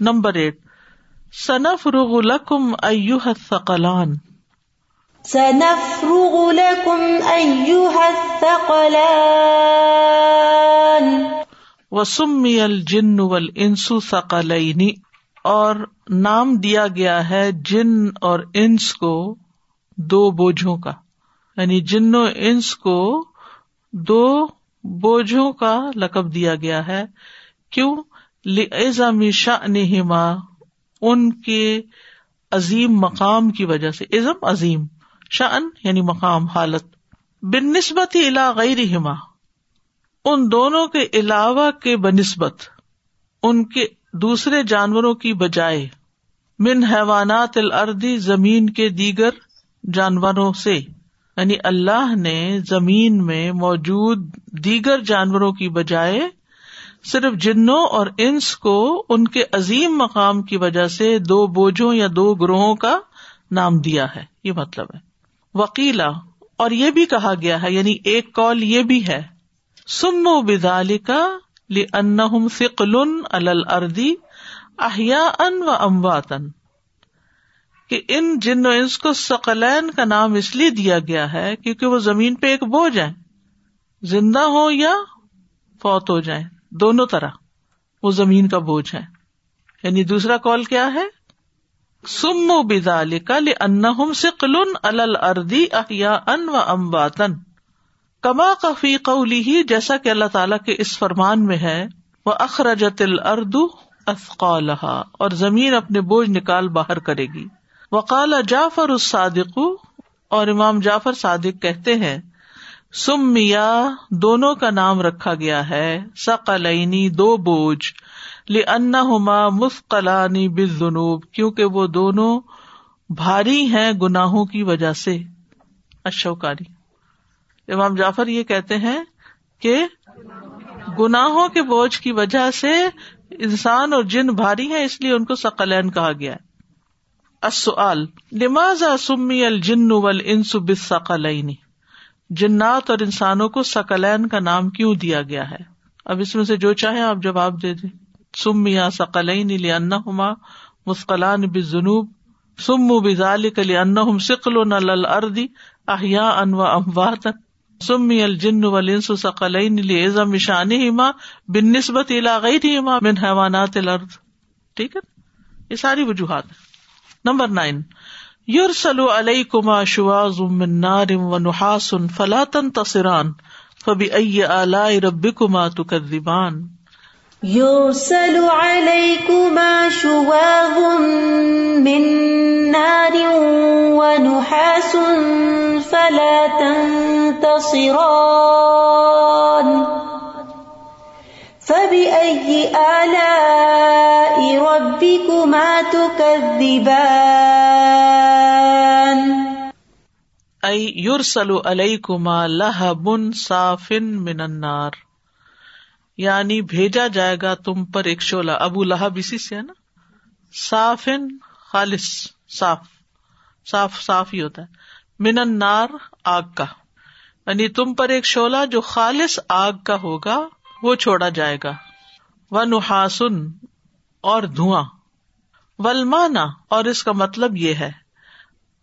Number eight صنف رغ الکم ایوہ الثقلان۔ سنفرغ لكم أيها الثقلان۔ وسمی الجن والانس ثقلین اور نام دیا گیا ہے جن اور انس کو دو بوجھوں کا۔ یعنی جن و انس کو دو بوجھوں کا لقب دیا گیا ہے۔ کیوں؟ لزم شأنہما ان کے عظیم مقام کی وجہ سے ازم عظیم شان یعنی مقام، حالت بن نسبت الا غیر ہما ان دونوں کے علاوہ کے بنسبت، ان کے دوسرے جانوروں کی بجائے، من حیوانات الردی زمین کے دیگر جانوروں سے یعنی اللہ نے زمین میں موجود دیگر جانوروں کی بجائے صرف جنوں اور انس کو ان کے عظیم مقام کی وجہ سے دو بوجھوں یا دو گروہوں کا نام دیا ہے، یہ مطلب ہے۔ وکیلا اور یہ بھی کہا گیا ہے یعنی ایک کال یہ بھی ہے۔ سم و بدال کا ان فکل الردی احیا ان و امواتن۔ کہ ان جن و انس کو سقلین کا نام اس لیے دیا گیا ہے کیونکہ وہ زمین پہ ایک بوجھ ہے زندہ ہو یا فوت ہو جائیں۔ دونوں طرح، وہ زمین کا بوجھ ہے۔ یعنی دوسرا کال کیا ہے؟ سم و بدال کل ان سکل الردی احیا ان و امباتن کما کفی قولی ہی جیسا کہ اللہ تعالیٰ کے اس فرمان میں ہے وہ اخرجت الردو اثقالحا اور زمین اپنے بوجھ نکال باہر کرے گی۔ وقال جعفر الصادق، اور امام جعفر صادق کہتے ہیں سم میا دونوں کا نام رکھا گیا ہے۔ سقلینی، دو بوجھ۔ ہوما مسقلانی بنوب کیونکہ وہ دونوں بھاری ہیں گناہوں کی وجہ سے۔ اشوکاری امام جعفر یہ کہتے ہیں کہ گناہوں کے بوجھ کی وجہ سے انسان اور جن بھاری ہیں، اس لیے ان کو سقلین کہا گیا ہے۔ نماز سمی الجن ول انس جنات اور انسانوں کو سکلین کا نام کیوں دیا گیا ہے؟ اب اس میں سے جو چاہے آپ جواب دے دیں۔ سم یا سقلین ہوما مسقلان بنوب سم بزال کلی ان سکل و نل اردی احیا ان و اموات سم الجن ولنس سقلین ازم شانی ہما بن نسبت علاقی ہما بن حیوانات الارض ٹھیک ہے؟ یہ ساری وجوہات نمبر نائن۔ یور سلو علیہ کما شواز من نار و نحاسن فلاطن تصران فبی ائی آلائے رب کما تکذبان. يرسل عليكما شواظ من نار ونحاس فلا تنتصران. فبأي آلاء ربكما تكذبان أي يرسل عليكما لهب صاف من النار یعنی بھیجا جائے گا تم پر ایک شولا ابو لہب اسی سے ہے نا؟ صاف خالص، صاف صاف صاف ہی ہوتا ہے۔ من نار آگ کا۔ یعنی تم پر ایک شولا جو خالص آگ کا ہوگا۔ وہ چھوڑا جائے گا۔ و نحاسن اور دھواں۔ ولمانا اور اس کا مطلب یہ ہے۔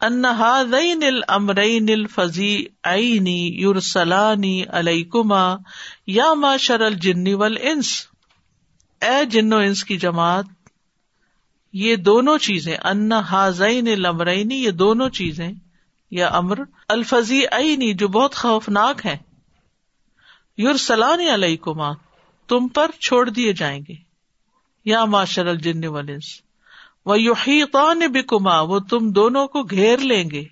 نیل امرئی نیل فضی عینی یورسلانی علیکما یا ما شرل جنی ول انس اے جنو انس کی جماعت، یہ دونوں چیزیں ان ہاضین لمرئنی یہ دونوں چیزیں، یا امر الفضی عینی جو بہت خوفناک ہے یورسلانی علیکما، تم پر چھوڑ دیے جائیں گے۔ یا معاشر الجن ولنس وہ یوحیطان بکما، وہ تم دونوں کو گھیر لیں گے۔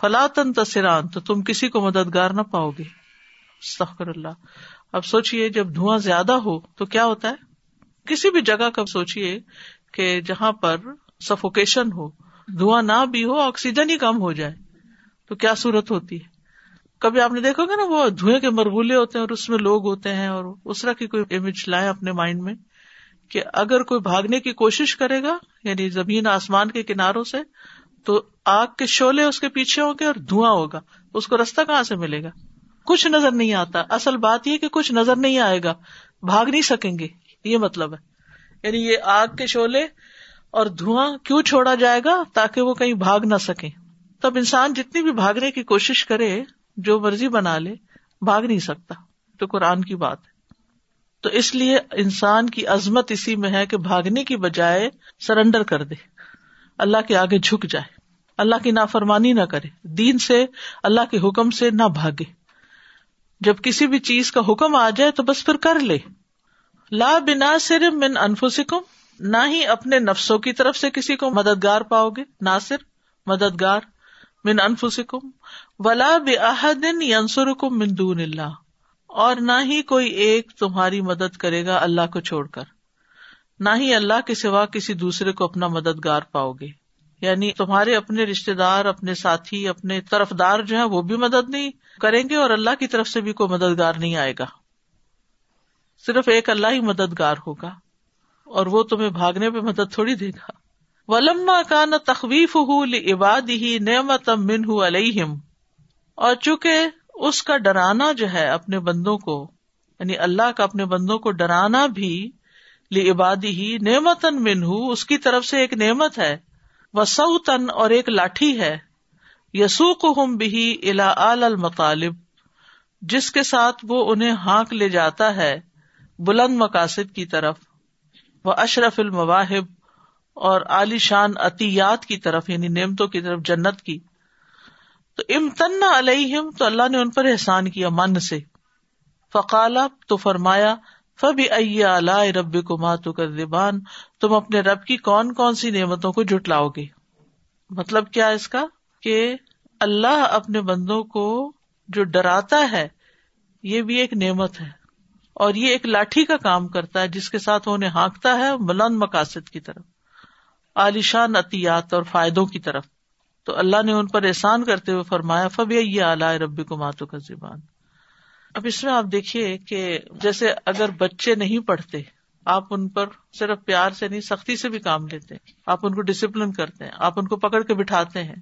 فلاطن تصران تو تم کسی کو مددگار نہ پاؤ گے۔ سخر اللہ۔ اب سوچیے جب دھواں زیادہ ہو تو کیا ہوتا ہے؟ کسی بھی جگہ کا سوچیے کہ جہاں پر سفوکیشن ہو، دھواں نہ بھی ہو، آکسیجن ہی کم ہو جائے، تو کیا صورت ہوتی ہے؟ کبھی آپ نے دیکھو گے نا وہ دھوئیں کے مرغولے ہوتے ہیں اور اس میں لوگ ہوتے ہیں اور اس طرح کی کوئی امیج لائے اپنے مائنڈ میں کہ اگر کوئی بھاگنے کی کوشش کرے گا یعنی زمین آسمان کے کناروں سے، تو آگ کے شولے اس کے پیچھے ہوں گے اور دھواں ہوگا۔ اس کو رستہ کہاں سے ملے گا؟ کچھ نظر نہیں آتا۔ اصل بات یہ کہ کچھ نظر نہیں آئے گا۔ بھاگ نہیں سکیں گے۔ یہ مطلب ہے۔ یعنی یہ آگ کے شولے اور دھواں کیوں چھوڑا جائے گا تاکہ وہ کہیں بھاگ نہ سکے تب انسان جتنی بھی بھاگنے کی کوشش کرے جو مرضی بنا لے، بھاگ نہیں سکتا، تو قرآن کی بات ہے۔ تو اس لیے انسان کی عظمت اسی میں ہے کہ بھاگنے کی بجائے سرنڈر کر دے۔ اللہ کے آگے جھک جائے۔ اللہ کی نافرمانی نہ کرے۔ دین سے، اللہ کے حکم سے نہ بھاگے۔ جب کسی بھی چیز کا حکم آ جائے تو بس پھر کر لے۔ لا بنا صرف من انفسکم، نہ ہی اپنے نفسوں کی طرف سے کسی کو مددگار پاؤ گے۔ نہ صرف مددگار۔ من انفسکم ولا بحدن ینسرکم من دون اللہ، اور نہ ہی کوئی ایک تمہاری مدد کرے گا اللہ کو چھوڑ کر۔ نہ ہی اللہ کے سوا کسی دوسرے کو اپنا مددگار پاؤ گے۔ یعنی تمہارے اپنے رشتے دار، اپنے ساتھی، اپنے طرف دار جو ہے وہ بھی مدد نہیں کریں گے اور اللہ کی طرف سے بھی کوئی مددگار نہیں آئے گا۔ صرف ایک اللہ ہی مددگار ہوگا اور وہ تمہیں بھاگنے پہ مدد تھوڑی دے گا۔ ولما کا نہ تخویف عباد ہی نعمت من علیہم۔ اور چونکہ اس کا ڈرانا جو ہے اپنے بندوں کو یعنی اللہ کا اپنے بندوں کو ڈرانا بھی عبادی ہی نعمت من اس کی طرف سے ایک نعمت ہے۔ وہ تن اور ایک لاٹھی ہے۔ یسوق ہم بھی الا المطالب۔ جس کے ساتھ وہ انہیں ہانک لے جاتا ہے بلند مقاصد کی طرف۔ وہ اشرف المواہب۔ اور علی شان عطیات کی طرف یعنی نعمتوں کی طرف جنت کی۔ تو امتن علیہم، تو اللہ نے ان پر احسان کیا من سے۔ فقالا، تو فرمایا فبی اللہ رب کو ماتو کر زبان تم اپنے رب کی کون کون سی نعمتوں کو جٹلاؤ گے؟ مطلب کیا اس کا؟ کہ اللہ اپنے بندوں کو جو ڈراتا ہے، یہ بھی ایک نعمت ہے۔ اور یہ ایک لاٹھی کا کام کرتا ہے، جس کے ساتھ انہیں ہانکتا ہے، بلند مقاصد کی طرف۔ عالیشان عطیات اور فائدوں کی طرف۔ تو اللہ نے ان پر احسان کرتے ہوئے فرمایا فب یہ اعلی ربی کو ماتو کا زبان اب اس میں آپ دیکھیے کہ جیسے اگر بچے نہیں پڑھتے، آپ ان پر صرف پیار سے نہیں، سختی سے بھی کام لیتے آپ ان کو ڈسپلن کرتے ہیں، آپ ان کو پکڑ کے بٹھاتے ہیں۔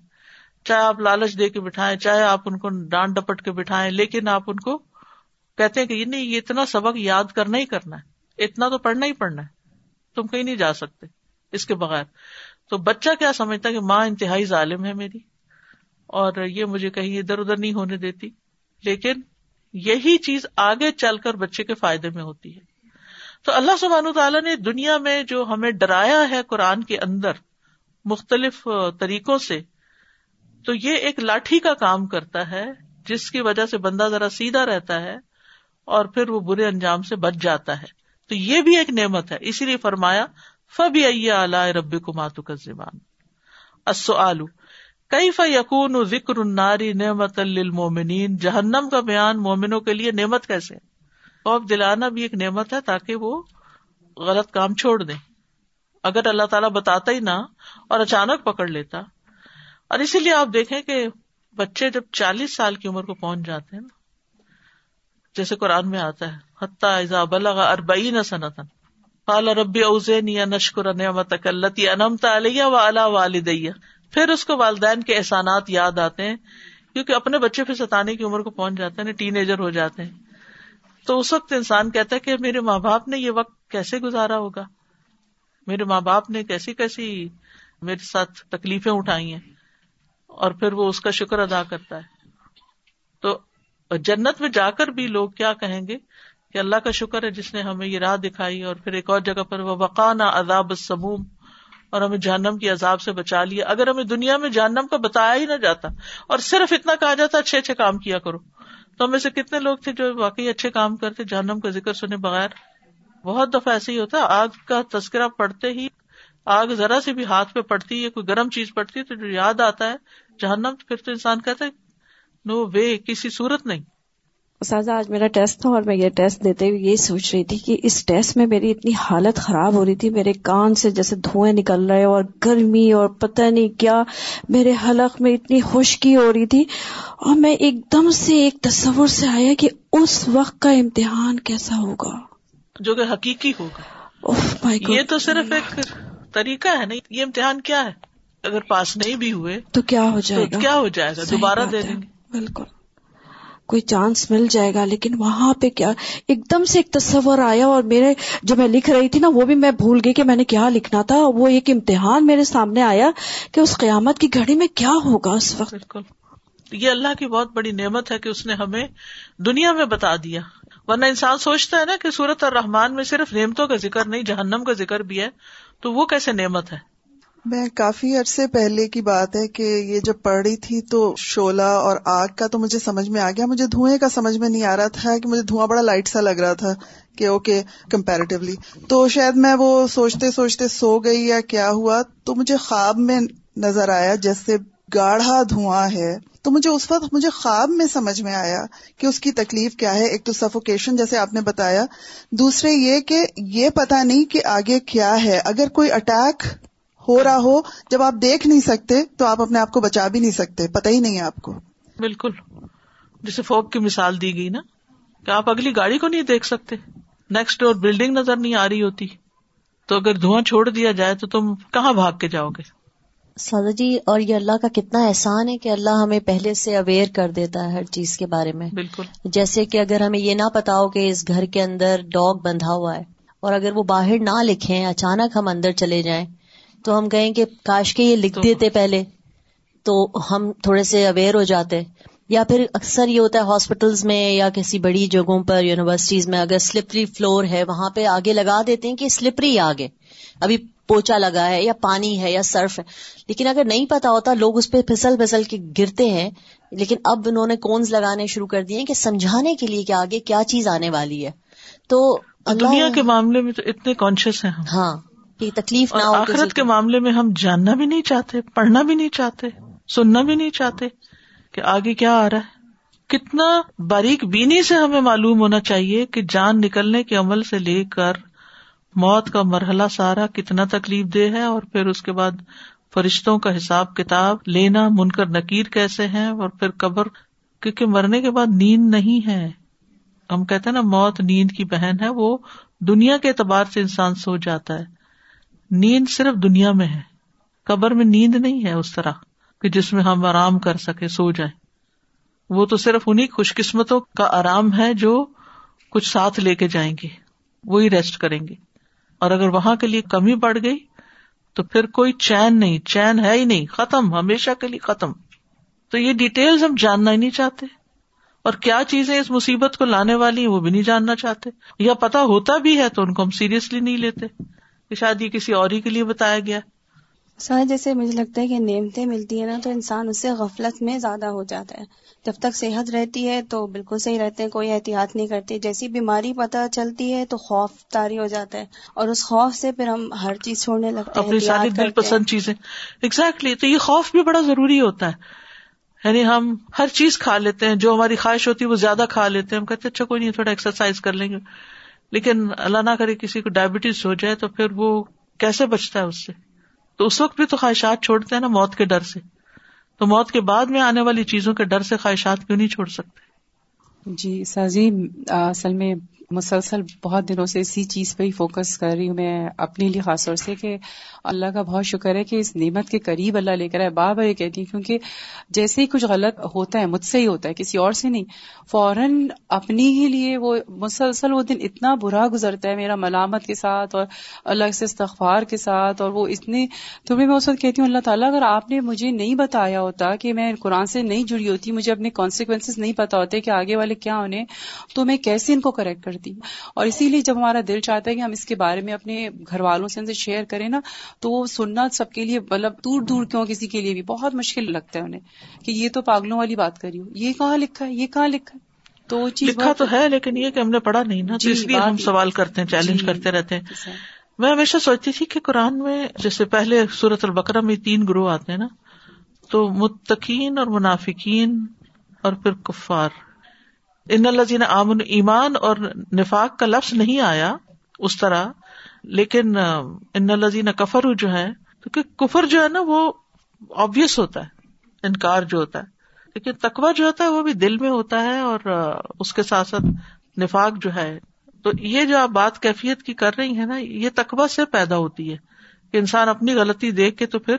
چاہے آپ لالچ دے کے بٹھائیں، چاہے آپ ان کو ڈانٹ ڈپٹ کے بٹھائیں، لیکن آپ ان کو کہتے ہیں کہ یہ نہیں، یہ اتنا سبق یاد کرنا ہی کرنا ہے، اتنا تو پڑھنا ہی پڑھنا ہے، تم کہیں نہیں جا سکتے۔ اس کے بغیر۔ تو بچہ کیا سمجھتا کہ ماں انتہائی ظالم ہے میری؟ اور یہ مجھے کہیں ادھر ادھر نہیں ہونے دیتی۔ لیکن یہی چیز آگے چل کر بچے کے فائدے میں ہوتی ہے۔ تو اللہ سبحان تعالیٰ نے دنیا میں جو ہمیں ڈرایا ہے قرآن کے اندر مختلف طریقوں سے، تو یہ ایک لاٹھی کا کام کرتا ہے، جس کی وجہ سے بندہ ذرا سیدھا رہتا ہے اور پھر وہ برے انجام سے بچ جاتا ہے۔ تو یہ بھی ایک نعمت ہے۔ اسی لیے فرمایا فبی ربی کو ماتو کا زبان آلو کئی یقون ذکر الناری نعمت المومنین جہنم کا بیان مومنوں کے لیے نعمت کیسے خوف دلانا بھی ایک نعمت ہے تاکہ وہ غلط کام چھوڑ دیں۔ اگر اللہ تعالیٰ بتاتا ہی نہ اور اچانک پکڑ لیتا۔ اور اسی لیے آپ دیکھیں کہ بچے جب چالیس سال کی عمر کو پہنچ جاتے ہیں نا، جیسے قرآن میں آتا ہے، حتیٰ بلغ اربعین سنتن قال ربی اوزین یا نشکر نعمت کلتی انمتا علیہ و علا والدیہ پھر اس کو والدین کے احسانات یاد آتے ہیں، کیونکہ اپنے بچے پھر ستانے کی عمر کو پہنچ جاتے ہیں ٹین ایجر ہو جاتے ہیں۔ تو اس وقت انسان کہتا ہے کہ میرے ماں باپ نے یہ وقت کیسے گزارا ہوگا؟ میرے ماں باپ نے کیسی کیسی میرے ساتھ تکلیفیں اٹھائی ہیں، اور پھر وہ اس کا شکر ادا کرتا ہے۔ تو جنت میں جا کر بھی لوگ کیا کہیں گے؟ کہ اللہ کا شکر ہے جس نے ہمیں یہ راہ دکھائی اور پھر ایک اور جگہ پر وہ وقانا عذاب سموم اور ہمیں جہنم کی عذاب سے بچا لیا۔ اگر ہمیں دنیا میں جہنم کا بتایا ہی نہ جاتا اور صرف اتنا کہا جاتا اچھے اچھے کام کیا کرو۔ تو ہمیں سے کتنے لوگ تھے جو واقعی اچھے کام کرتے، جہنم کا ذکر سنے بغیر؟ بہت دفعہ ایسے ہی ہوتا ہے آگ کا تذکرہ پڑتے ہی، آگ ذرا سی بھی ہاتھ پہ پڑتی ہے کوئی گرم چیز پڑتی ہے تو جو یاد آتا ہے، جہنم پھر تو انسان کہتا ہے نو وے کسی صورت نہیں۔ سازا آج میرا ٹیسٹ تھا اور میں یہ ٹیسٹ دیتے ہوئے یہی سوچ رہی تھی کہ اس ٹیسٹ میں میری اتنی حالت خراب ہو رہی تھی میرے کان سے جیسے دھوئیں نکل رہے اور گرمی اور پتہ نہیں کیا میرے حلق میں اتنی خشکی ہو رہی تھی اور میں ایک دم سے ایک تصور سے آیا کہ اس وقت کا امتحان کیسا ہوگا۔ جو کہ حقیقی ہوگا۔ یہ تو صرف ایک طریقہ ہے نہیں یہ امتحان کیا ہے؟ اگر پاس نہیں بھی ہوئے تو کیا ہو جائے گا؟ کیا ہو جائے گا؟ دوبارہ دے دیں گے۔ بالکل۔ کوئی چانس مل جائے گا، لیکن وہاں پہ کیا ایک دم سے ایک تصور آیا اور میرے جو میں لکھ رہی تھی نا، وہ بھی میں بھول گئی کہ میں نے کیا لکھنا تھا۔ وہ ایک امتحان میرے سامنے آیا کہ اس قیامت کی گھڑی میں کیا ہوگا اس وقت۔ بالکل۔ یہ اللہ کی بہت بڑی نعمت ہے کہ اس نے ہمیں دنیا میں بتا دیا۔ ورنہ انسان سوچتا ہے نا کہ سورت اور رحمان میں صرف نعمتوں کا ذکر نہیں، جہنم کا ذکر بھی ہے، تو وہ کیسے نعمت ہے؟ میں کافی عرصے پہلے کی بات ہے کہ یہ جب پڑھ رہی تھی تو شولا اور آگ کا تو مجھے سمجھ میں آ گیا، مجھے دھوئیں کا سمجھ میں نہیں آ رہا تھا کہ مجھے دھواں بڑا لائٹ سا لگ رہا تھا کہ اوکے کمپیریٹیولی تو شاید میں وہ سوچتے سوچتے سو گئی یا کیا ہوا، تو مجھے خواب میں نظر آیا جیسے گاڑھا دھواں ہے، تو مجھے اس وقت مجھے خواب میں سمجھ میں آیا کہ اس کی تکلیف کیا ہے، ایک تو سفوکیشن جیسے آپ نے بتایا. دوسرے یہ کہ یہ پتا نہیں کہ آگے کیا ہے، اگر کوئی اٹیک ہو رہا ہو جب آپ دیکھ نہیں سکتے تو آپ اپنے آپ کو بچا بھی نہیں سکتے پتہ ہی نہیں ہے آپ کو۔ بالکل۔ جیسے فوک کی مثال دی گئی نا کہ آپ اگلی گاڑی کو نہیں دیکھ سکتے۔ نیکسٹ ڈور بلڈنگ نظر نہیں آ رہی ہوتی۔ تو اگر دھواں چھوڑ دیا جائے تو تم کہاں بھاگ کے جاؤ گے؟ سادا جی اور یہ اللہ کا کتنا احسان ہے کہ اللہ ہمیں پہلے سے اویئر کر دیتا ہے ہر چیز کے بارے میں۔ بالکل۔ جیسے کہ اگر ہمیں یہ نہ پتا ہو کہ اس گھر کے اندر ڈاگ بندھا ہوا ہے اور اگر وہ باہر نہ لکھیں اچانک ہم اندر چلے جائیں تو ہم کہیں کہ کاش کے یہ لکھ دیتے پہلے تو ہم تھوڑے سے اویئر ہو جاتے۔ یا پھر اکثر یہ ہوتا ہے ہاسپٹلس میں یا کسی بڑی جگہوں پر یونیورسٹیز میں اگر سلپری فلور ہے وہاں پہ آگے لگا دیتے ہیں کہ سلپری آگے۔ ابھی پوچا لگا ہے یا پانی ہے یا سرف ہے۔ لیکن اگر نہیں پتا ہوتا لوگ اس پہ پھسل پھسل کے گرتے ہیں۔ لیکن اب انہوں نے کونز لگانے شروع کر دیے کہ سمجھانے کے لیے کہ آگے کیا چیز آنے والی ہے۔ تو دنیا کے معاملے میں تو اتنے کانشیس ہیں ہم۔ ہاں تکلیف نہ ہو آخرت کے معاملے میں ہم جاننا بھی نہیں چاہتے پڑھنا بھی نہیں چاہتے سننا بھی نہیں چاہتے کہ آگے کیا آ رہا ہے۔ کتنا باریک بینی سے ہمیں معلوم ہونا چاہیے کہ جان نکلنے کے عمل سے لے کر موت کا مرحلہ سارا کتنا تکلیف دہ ہے اور پھر اس کے بعد فرشتوں کا حساب کتاب لینا من کر نکیر کیسے ہیں اور پھر قبر کیونکہ مرنے کے بعد نیند نہیں ہے۔ ہم کہتے ہیں نا موت نیند کی بہن ہے وہ دنیا کے اعتبار سے انسان سو جاتا ہے۔ نیند صرف دنیا میں ہے۔ قبر میں نیند نہیں ہے اس طرح کہ جس میں ہم آرام کر سکے سو جائیں۔ وہ تو صرف انہیں خوش قسمتوں کا آرام ہے جو کچھ ساتھ لے کے جائیں گے۔ وہی ریسٹ کریں گے۔ اور اگر وہاں کے لیے کمی بڑھ گئی تو پھر کوئی چین نہیں، چین ہے ہی نہیں، ختم، ہمیشہ کے لیے ختم۔ تو یہ ڈیٹیل ہم جاننا ہی نہیں چاہتے۔ اور کیا چیزیں اس مصیبت کو لانے والی وہ بھی نہیں جاننا چاہتے۔ یا پتا ہوتا بھی ہے تو ان کو ہم سیریسلی نہیں لیتے۔ کہ شاید یہ کسی اور ہی کے لیے بتایا گیا۔ سر جیسے مجھے لگتا ہے کہ نعمتیں ملتی ہیں نا تو انسان اس سے غفلت میں زیادہ ہو جاتا ہے۔ جب تک صحت رہتی ہے تو بالکل صحیح رہتے ہیں کوئی احتیاط نہیں کرتی جیسی بیماری پتہ چلتی ہے تو خوف تاری ہو جاتا ہے۔ اور اس خوف سے پھر ہم ہر چیز چھوڑنے لگتے ہیں اپنی ساری دل پسند چیزیں۔ ایگزیکٹلی تو یہ خوف بھی بڑا ضروری ہوتا ہے۔ یعنی ہم ہر چیز کھا لیتے ہیں جو ہماری خواہش ہوتی ہے وہ زیادہ کھا لیتے ہیں۔ ہم کہتے اچھا کوئی نہیں تھوڑا ایکسرسائز کر لیں گے۔ لیکن اللہ نہ کرے کسی کو ڈائبٹیز ہو جائے تو پھر وہ کیسے بچتا ہے اس سے؟ تو اس وقت بھی تو خواہشات چھوڑتے ہیں نا موت کے ڈر سے۔ تو موت کے بعد میں آنے والی چیزوں کے ڈر سے خواہشات کیوں نہیں چھوڑ سکتے؟ جی سازی اصل میں مسلسل بہت دنوں سے اسی چیز پہ ہی فوکس کر رہی ہوں میں اپنے لیے، خاص طور سے کہ اللہ کا بہت شکر ہے کہ اس نعمت کے قریب اللہ لے کر آئے۔ بار بار یہ کہتی ہوں کیونکہ جیسے ہی کچھ غلط ہوتا ہے، مجھ سے ہی ہوتا ہے، کسی اور سے نہیں۔ فوراً اپنی ہی لیے وہ مسلسل وہ دن اتنا برا گزرتا ہے میرا ملامت کے ساتھ اور اللہ سے استغفار کے ساتھ اور وہ اتنے، تو میں اس وقت کہتی ہوں، اللہ تعالیٰ، اگر آپ نے مجھے نہیں بتایا ہوتا کہ میں قرآن سے نہیں جڑی ہوتی، مجھے اپنے کانسیکوینس نہیں پتا ہوتے کہ آگے والے کیا ہونے تو میں کیسے ان کو کریکٹ کرتی؟ اور اسی لیے جب ہمارا دل چاہتا ہے کہ ہم اس کے بارے میں اپنے گھر والوں سے ان سے شیئر کریں نا تو وہ سننا سب کے لیے مطلب دور دور کیوں کسی کے لیے بھی بہت مشکل لگتا ہے انہیں کہ یہ تو پاگلوں والی بات کری ہو۔ یہ کہاں لکھا ہے؟ یہ کہاں لکھا ہے؟ تو چیز لکھا تو ہے لیکن یہ کہ ہم نے پڑھا نہیں نا جی، اس لیے ہم سوال کرتے ہیں چیلنج کرتے رہتے ہیں۔ میں ہمیشہ سوچتی تھی کہ قرآن میں جیسے پہلے سورت البقرہ میں تین گروہ آتے ہیں نا تو متقین اور منافقین اور پھر کفار۔ ان الزین امن ایمان اور نفاق کا لفظ نہیں آیا اس طرح، لیکن، ان الزین کفر جو ہے کیونکہ کفر جو ہے نا وہ آبیس ہوتا ہے، انکار جو ہوتا ہے۔ لیکن تقوا جو ہوتا ہے وہ بھی دل میں ہوتا ہے اور، اس کے ساتھ ساتھ نفاق جو ہے۔ تو یہ جو آپ بات کیفیت کی کر رہی ہے نا، یہ تقوا سے پیدا ہوتی ہے۔ کہ انسان اپنی غلطی دیکھ کے تو پھر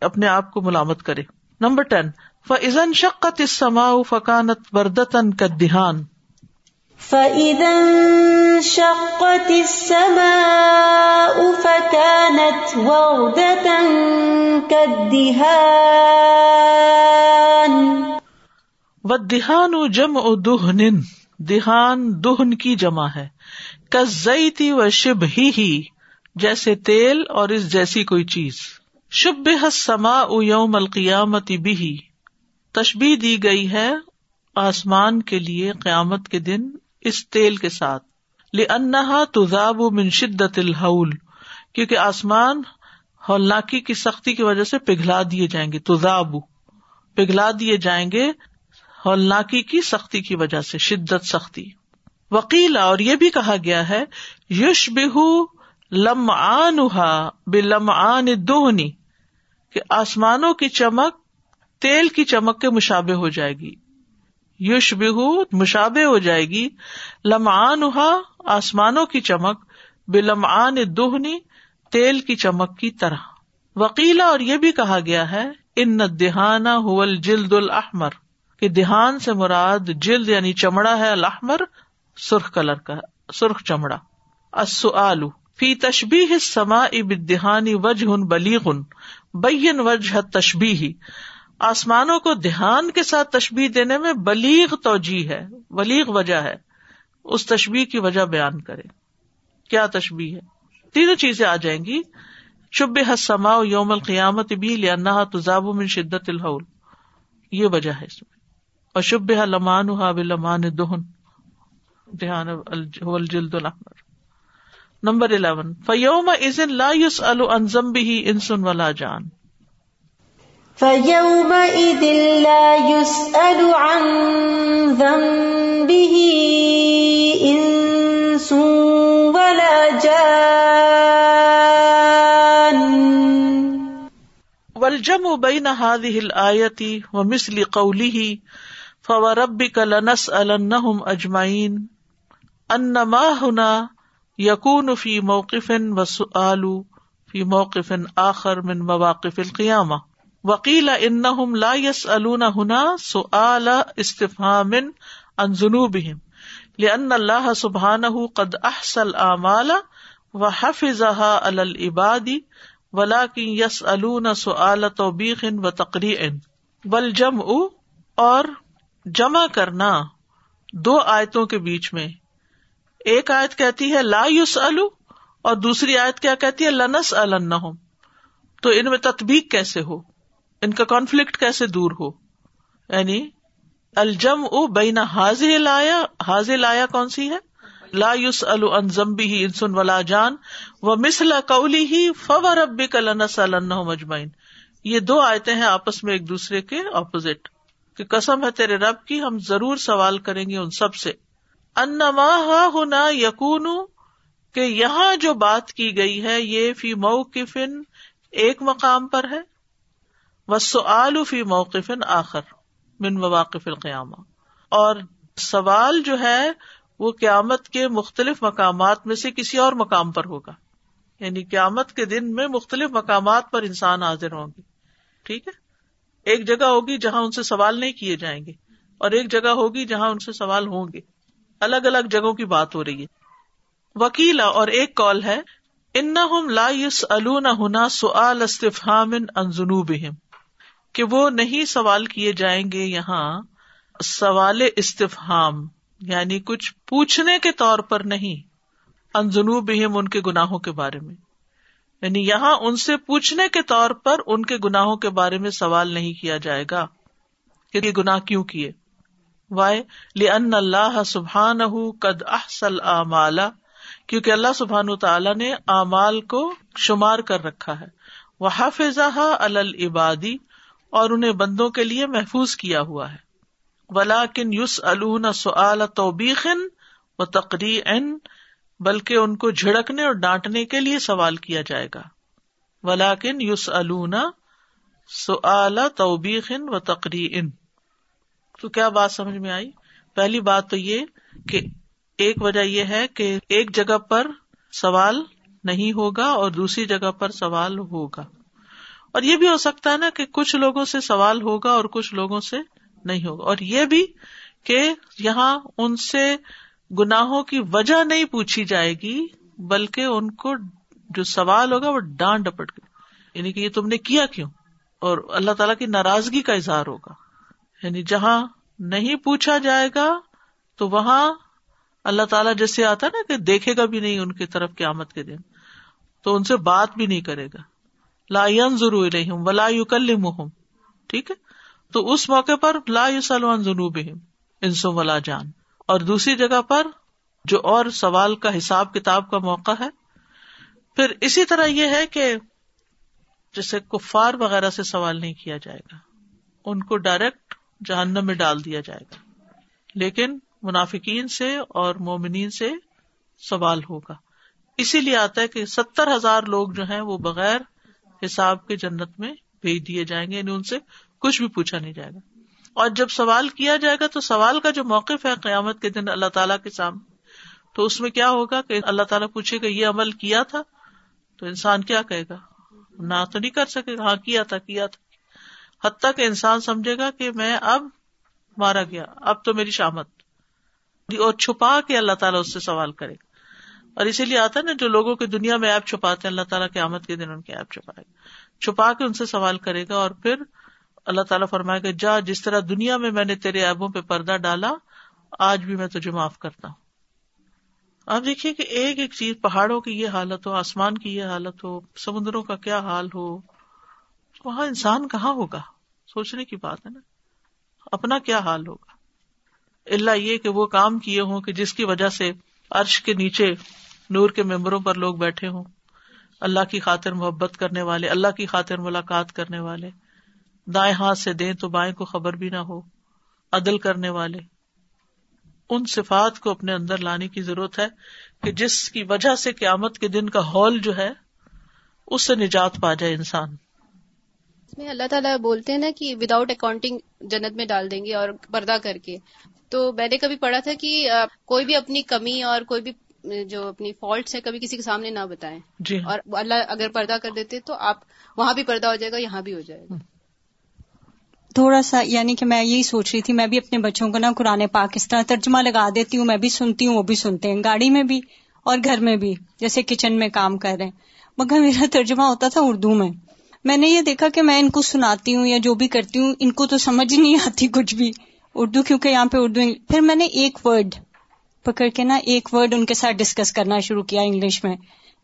اپنے آپ کو ملامت کرے۔ نمبر ٹین فَإِذَا انشَقَّتِ السَّمَاءُ فَكَانَتْ بَرْدَةً كَالدِّهَانِ فإذا انشقت السماء فكانت وردة كالدهان وَالدِّهَانُ جَمْعُ دُهْنٍ دہان دہن کی جمع ہے۔ کزیتی و شب ہی جیسے تیل اور اس جیسی کوئی چیز۔ شب سما یوم القیامت بھی تشبی دی گئی ہے آسمان کے لیے قیامت کے دن اس تیل کے ساتھ۔ لنحا تذاب من شدت الحول، کیونکہ آسمان ہولناکی کی سختی کی وجہ سے پگھلا دیے جائیں گے، تذاب، پگھلا دیے جائیں گے ہولناکی کی سختی کی وجہ سے، شدت سختی۔ وکیلا اور یہ بھی کہا گیا ہے یوش بہ لم آن بے لم آن دوہنی کہ آسمانوں کی چمک تیل کی چمک کے مشابے ہو جائے گی۔ یوش بہ مشابے ہو جائے گی۔ لمعان آسمانوں کی چمک۔ بے لمعان دوہنی تیل کی چمک کی طرح۔ وکیلا اور یہ بھی کہا گیا ہے، ان دہانا ہول جلد الحمر کہ دہان سے مراد جلد یعنی چمڑا ہے الحمر سرخ کلر کا، سرخ چمڑا۔ السؤال، فی تشبیح سما اب وجہ بلیغن۔ بین وجہ تشبیح آسمانوں کو دھیان کے ساتھ تشبیح دینے میں بلیغ توجہ ہے، بلیغ وجہ ہے۔ اس تشبیح کی وجہ بیان کرے کیا تشبیح ہے؟ تینوں چیزیں آ جائیں گی۔ شب حسما یوم القیامت بھی لیا تزاب من شدت الحول۔ یہ وجہ ہے اس میں۔ اور شب لمان دہن۔ دھیان الجلد الحمر نمبر الیون۔ فیوم ازن لا یوس الزم بھی انسن ولا جان۔ فيومئذ لا يسأل عن ذنبه إنس ولا جان والجمع بين هذه الآية ومثل قوله فوربك لنسألنهم أجمعين أنما هنا يكون في موقف وسؤال في موقف آخر من مواقف القيامة وکیل ان لا یس النا ہنا سو سعال استفام ان جنوب لن اللہ سبحان قد احسل اعمال و حفظ العبادی ولا کی یس الون سعال توبیخ و تقری بل جم اور جمع کرنا دو آیتوں کے بیچ میں۔ ایک آیت کہتی ہے لا یوس الو اور دوسری آیت کیا کہتی ہے لنس الن تو ان میں تطبیق کیسے ہو؟ ان کا کانفلکٹ کیسے دور ہو؟ یعنی الجم او بینا حاضر لایا حاضر لایا کون سی ہے؟ لا یوس الزمبی ہی انسن ولا جان و مسلا کولی ہی فور ابی کلنس مجمعین یہ دو آیتیں ہیں آپس میں ایک دوسرے کے اپوزٹ کہ قسم ہے تیرے رب کی، ہم ضرور سوال کریں گے ان سب سے۔ انما ہونا یقون کہ یہاں جو بات کی گئی ہے، یہ فی موقف ایک مقام پر ہے۔ فی موقف آخر من مواقف القیامہ۔ اور سوال جو ہے، وہ قیامت کے مختلف مقامات میں سے کسی اور مقام پر ہوگا۔ یعنی قیامت کے دن میں مختلف مقامات پر انسان حاضر ہوں گے۔ ٹھیک ہے؟ ایک جگہ ہوگی جہاں ان سے سوال نہیں کیے جائیں گے، اور ایک جگہ ہوگی جہاں ان سے سوال ہوں گے۔ الگ الگ جگہوں کی بات ہو رہی ہے۔ وکیلا اور ایک کال ہے ان لا یس النا سعال استفام ان جنوبہم کہ وہ نہیں سوال کیے جائیں گے یہاں سوال استفہام یعنی کچھ پوچھنے کے طور پر نہیں انجنوب ان کے گناہوں کے بارے میں۔ یعنی یہاں ان سے پوچھنے کے طور پر ان کے گناہوں کے بارے میں سوال نہیں کیا جائے گا کہ یہ گناہ کیوں کیے۔ وائے لن اللہ سبحان قد احسل اعمالا کیونکہ اللہ سبحان تعالیٰ نے اعمال کو شمار کر رکھا ہے۔ وہ حافظ العبادی اور انہیں بندوں کے لیے محفوظ کیا ہوا ہے۔ ولا کن یوس سعال توبیخن و تقری بلکہ ان کو جھڑکنے اور ڈانٹنے کے لیے سوال کیا جائے گا۔ ولاکن یوس سعال توبیخن و تقری ان تو کیا بات سمجھ میں آئی؟ پہلی بات تو یہ کہ ایک وجہ یہ ہے کہ ایک جگہ پر سوال نہیں ہوگا اور دوسری جگہ پر سوال ہوگا۔ اور یہ بھی ہو سکتا ہے نا کہ کچھ لوگوں سے سوال ہوگا اور کچھ لوگوں سے نہیں ہوگا۔ اور یہ بھی کہ یہاں ان سے گناہوں کی وجہ نہیں پوچھی جائے گی، بلکہ ان کو جو سوال ہوگا وہ ڈانٹ ڈپٹ کے یعنی کہ یہ تم نے کیا کیوں؟ اور اللہ تعالیٰ کی ناراضگی کا اظہار ہوگا۔ یعنی جہاں نہیں پوچھا جائے گا تو وہاں اللہ تعالیٰ جیسے آتا نا کہ دیکھے گا بھی نہیں ان کی طرف قیامت کے دن، تو ان سے بات بھی نہیں کرے گا۔ لا ضرور ہوں ولا یو ٹھیک ہے؟ تو اس موقع پر لا یو سلوان جنوب انسو ولا جان۔ اور دوسری جگہ پر جو اور سوال کا حساب کتاب کا موقع ہے، پھر اسی طرح یہ ہے کہ جیسے کفار وغیرہ سے سوال نہیں کیا جائے گا، ان کو ڈائریکٹ جہنم میں ڈال دیا جائے گا۔ لیکن منافقین سے اور مومنین سے سوال ہوگا۔ اسی لیے آتا ہے کہ ستر ہزار لوگ جو ہیں وہ بغیر حساب کے جنت میں بھیج دیے جائیں گے یعنی ان سے کچھ بھی پوچھا نہیں جائے گا۔ اور جب سوال کیا جائے گا تو سوال کا جو موقف ہے قیامت کے دن اللہ تعالیٰ کے سامنے، تو اس میں کیا ہوگا کہ اللہ تعالیٰ پوچھے گا، یہ عمل کیا تھا؟ تو انسان کیا کہے گا؟ نہ تو نہیں کر سکے ہاں کیا تھا کیا تھا۔ حتیٰ کہ انسان سمجھے گا کہ میں اب مارا گیا، اب تو میری شامت۔ اور چھپا کے اللہ تعالیٰ اس سے سوال کرے گا۔ اور اسی لیے آتا ہے نا جو لوگوں کی دنیا میں ایپ چھپاتے ہیں، اللہ تعالیٰ کے آمد کے دن ان کے ایپ چھپائے گا۔ چھپا کے ان سے سوال کرے گا اور پھر اللہ تعالیٰ فرمائے گا، جا، جس طرح دنیا میں میں نے تیرے ایبوں پہ پردہ ڈالا، آج بھی میں تجھے معاف کرتا ہوں۔ آپ دیکھیے کہ ایک ایک چیز، پہاڑوں کی یہ حالت ہو، آسمان کی یہ حالت ہو، سمندروں کا کیا حال ہو، وہاں انسان کہاں ہوگا؟ سوچنے کی بات ہے نا۔ اپنا کیا حال ہوگا؟ اللہ یہ کہ وہ کام کیے ہوں کہ جس کی وجہ سے عرش کے نیچے نور کے ممبروں پر لوگ بیٹھے ہوں۔ اللہ کی خاطر محبت کرنے والے، اللہ کی خاطر ملاقات کرنے والے۔ دائیں ہاتھ سے دیں تو بائیں کو خبر بھی نہ ہو۔ عدل کرنے والے۔ ان صفات کو اپنے اندر لانے کی ضرورت ہے کہ جس کی وجہ سے قیامت کے دن کا ہال جو ہے، اس سے نجات پا جائے انسان۔ اس میں اللہ تعالیٰ بولتے ہیں نا کہ وداؤٹ اکاؤنٹنگ جنت میں ڈال دیں گے اور پردہ کر کے۔ تو میں نے کبھی پڑھا تھا کہ کوئی بھی اپنی کمی اور کوئی بھی جو اپنی فالٹس ہے کبھی کسی کے سامنے نہ بتائیں۔ جی۔ اور اللہ اگر پردہ کر دیتے تو آپ وہاں بھی پردہ ہو جائے گا یہاں بھی ہو جائے گا۔ تھوڑا سا یعنی کہ میں یہی سوچ رہی تھی میں بھی اپنے بچوں کو نا قرآن پاک اس طرح ترجمہ لگا دیتی ہوں میں بھی سنتی ہوں وہ بھی سنتے ہیں گاڑی میں بھی اور گھر میں بھی جیسے کچن میں کام کر رہے ہیں۔ مگر میرا ترجمہ ہوتا تھا اردو میں۔ میں نے یہ دیکھا کہ میں ان کو سناتی ہوں یا جو بھی کرتی ہوں ان کو تو سمجھ نہیں آتی کچھ بھی۔ اردو کیونکہ یہاں پہ اردو پھر میں نے ایک ورڈ پکڑ کے نا ایک ورڈ ان کے ساتھ ڈسکس کرنا شروع کیا انگلش میں۔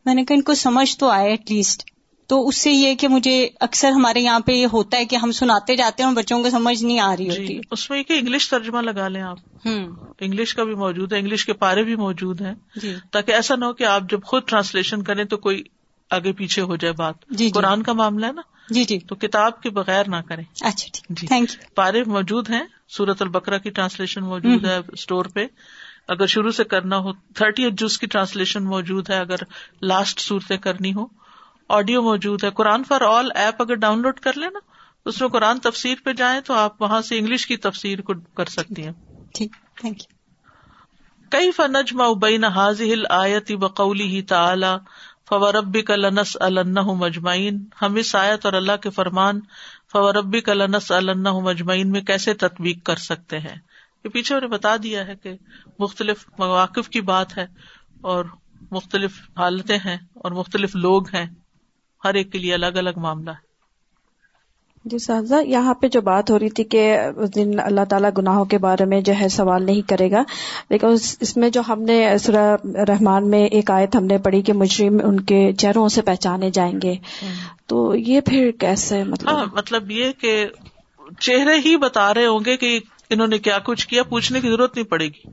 میں نے کہا ان کو سمجھ تو آئے ایٹ لیسٹ تو اس سے یہ کہ مجھے اکثر ہمارے یہاں پہ یہ ہوتا ہے کہ ہم سناتے جاتے ہیں اور بچوں کو سمجھ نہیں آ رہی جی، ہوتی۔ اس میں کہ انگلش ترجمہ لگا لیں آپ۔ انگلش کا بھی موجود ہے انگلش کے پارے بھی موجود ہیں۔ جی۔ تاکہ ایسا نہ ہو کہ آپ جب خود ٹرانسلیشن کریں تو کوئی آگے پیچھے ہو جائے بات۔ جی, جی۔ قرآن کا معاملہ ہے نا۔ جی جی۔ تو کتاب کے بغیر نہ کریں۔ اچھا جی۔ تھینک یو پارے موجود ہیں سورت البکرا کی ٹرانسلیشن موجود ہے اسٹور پہ۔ اگر شروع سے کرنا ہو تھرٹی جوس کی ٹرانسلیشن موجود ہے اگر لاسٹ صورتیں کرنی ہو آڈیو موجود ہے۔ قرآن فار آل ایپ اگر ڈاؤن لوڈ کر لیں نا اس میں قرآن تفسیر پہ جائیں تو آپ وہاں سے انگلش کی تفسیر کو کر سکتی ہیں۔ ٹھیک تھینک یو کئی فنج مبین حاضل آیتی بقولی ہی تعلی فوربی کا لنس اللہ مجمعین ہم اس آیت اور اللہ کے فرمان فوربی کا لنس اللہ مجمعین میں کیسے تطبیق کر سکتے ہیں؟ یہ پیچھے انہیں بتا دیا ہے کہ مختلف مواقف کی بات ہے اور مختلف حالتیں ہیں اور مختلف لوگ ہیں ہر ایک کے لیے الگ الگ معاملہ ہے۔ جی صاحب یہاں پہ جو بات ہو رہی تھی کہ اس دن اللہ تعالیٰ گناہوں کے بارے میں جو ہے سوال نہیں کرے گا لیکن اس میں جو ہم نے سورہ رحمان میں ایک آیت ہم نے پڑھی کہ مجرم ان کے چہروں سے پہچانے جائیں گے۔ تو یہ پھر کیسے مطلب؟ ہاں مطلب یہ کہ چہرے ہی بتا رہے ہوں گے کہ انہوں نے کیا کچھ کیا؟ پوچھنے کی ضرورت نہیں پڑے گی۔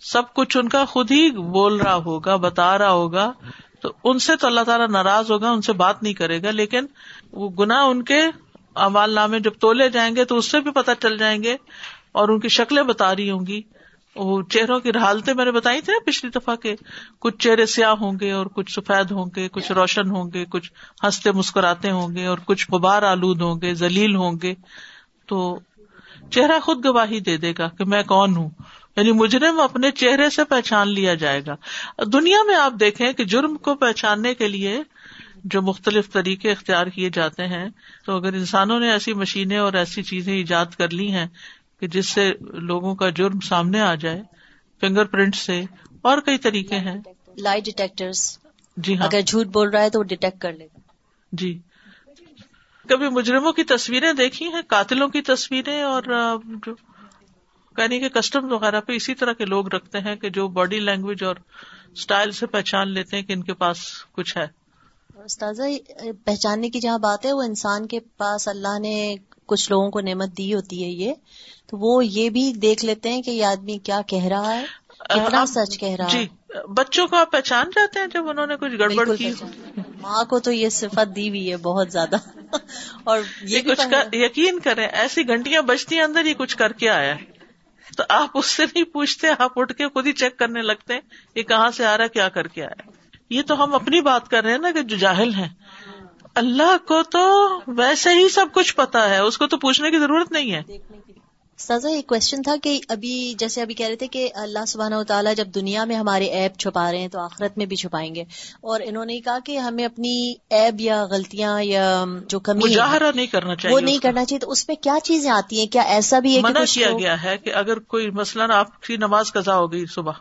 سب کچھ ان کا خود ہی بول رہا ہوگا، بتا رہا ہوگا، تو ان سے تو اللہ تعالیٰ ناراض ہوگا، ان سے بات نہیں کرے گا، لیکن وہ گنا ان کے امال نامے جب تولے جائیں گے تو اس سے بھی پتہ چل جائیں گے اور ان کی شکلیں بتا رہی ہوں گی۔ وہ چہروں کی حالتیں میں نے بتائی تھی نا پچھلی دفعہ کے کچھ چہرے سیاہ ہوں گے اور کچھ سفید ہوں گے، کچھ روشن ہوں گے، کچھ ہنستے مسکراتے ہوں گے اور کچھ غبار آلود ہوں گے، ذلیل ہوں گے۔ تو چہرہ خود گواہی دے دے گا کہ میں کون ہوں۔ یعنی مجرم اپنے چہرے سے پہچان لیا جائے گا۔ دنیا میں آپ دیکھیں کہ جرم کو پہچاننے کے لیے جو مختلف طریقے اختیار کیے جاتے ہیں تو اگر انسانوں نے ایسی مشینیں اور ایسی چیزیں ایجاد کر لی ہیں کہ جس سے لوگوں کا جرم سامنے آ جائے فنگر پرنٹ سے اور کئی طریقے ہیں۔ لائی ڈیٹیکٹر جی ہاں۔ اگر جھوٹ بول رہا ہے تو وہ ڈیٹیکٹ کر لے گا۔ جی۔ کبھی مجرموں کی تصویریں دیکھی ہیں قاتلوں کی تصویریں اور جو کہنے کے کسٹم وغیرہ پہ اسی طرح کے لوگ رکھتے ہیں کہ جو باڈی لینگویج اور اسٹائل سے پہچان لیتے ہیں کہ ان کے پاس کچھ ہے۔ استاذہ پہچاننے کی جہاں بات ہے وہ انسان کے پاس اللہ نے کچھ لوگوں کو نعمت دی ہوتی ہے یہ۔ تو وہ یہ بھی دیکھ لیتے ہیں کہ یہ آدمی کیا کہہ رہا ہے کتنا سچ کہہ رہا جی ہے بچوں کو آپ پہچان جاتے ہیں جب انہوں نے کچھ گڑبڑ کی۔ ماں کو تو یہ صفت دی ہوئی ہے بہت زیادہ۔ اور یہ کچھ یقین کریں ایسی گھنٹیاں بجتی ہیں اندر یہ کچھ کر کے آیا ہے۔ تو آپ اس سے نہیں پوچھتے آپ اٹھ کے خود ہی چیک کرنے لگتے ہیں یہ کہاں سے آ رہا کیا کر کے آیا یہ تو ہم اپنی بات کر رہے ہیں نا کہ جو جاہل ہیں۔ اللہ کو تو ویسے ہی سب کچھ پتا ہے اس کو تو پوچھنے کی ضرورت نہیں ہے۔ سازا ایک کوشچن تھا کہ ابھی جیسے ابھی کہہ رہے تھے کہ اللہ سبحانہ و تعالیٰ جب دنیا میں ہمارے ایپ چھپا رہے ہیں تو آخرت میں بھی چھپائیں گے اور انہوں نے کہا کہ ہمیں اپنی ایب یا غلطیاں یا جو کمی مظاہرہ نہیں کرنا چاہیے وہ نہیں۔ کرنا چاہیے تو اس میں کیا چیزیں آتی ہیں کیا ایسا بھی ہے منع کیا گیا ہے کہ اگر کوئی مثلاً آپ کی نماز قضا ہو گئی صبح۔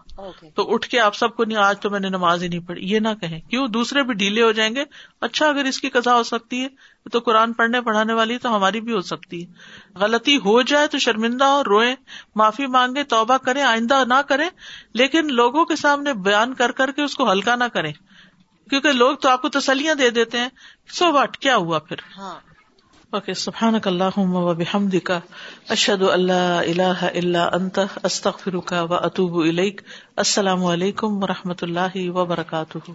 تو اٹھ کے آپ سب کو نہیں آج تو میں نے نماز ہی نہیں پڑھی یہ نہ کہیں کیوں دوسرے بھی ڈھیلے ہو جائیں گے اچھا اگر اس کی قضا ہو سکتی ہے تو قرآن پڑھنے پڑھانے والی تو ہماری بھی ہو سکتی ہے۔ غلطی ہو جائے تو شرمندہ ہو روئیں معافی مانگے توبہ کریں آئندہ نہ کریں لیکن لوگوں کے سامنے بیان کر کر کے اس کو ہلکا نہ کریں۔ کیونکہ لوگ تو آپ کو تسلیاں دے دیتے ہیں۔ سو واٹ کیا ہوا پھر؟ ہاں۔ اوکے سبحان اللہ بحمد کا اشد اللہ اللہ اللہ انت استخر کا و اطوب السلام علیکم و رحمۃ اللہ وبرکاتہ۔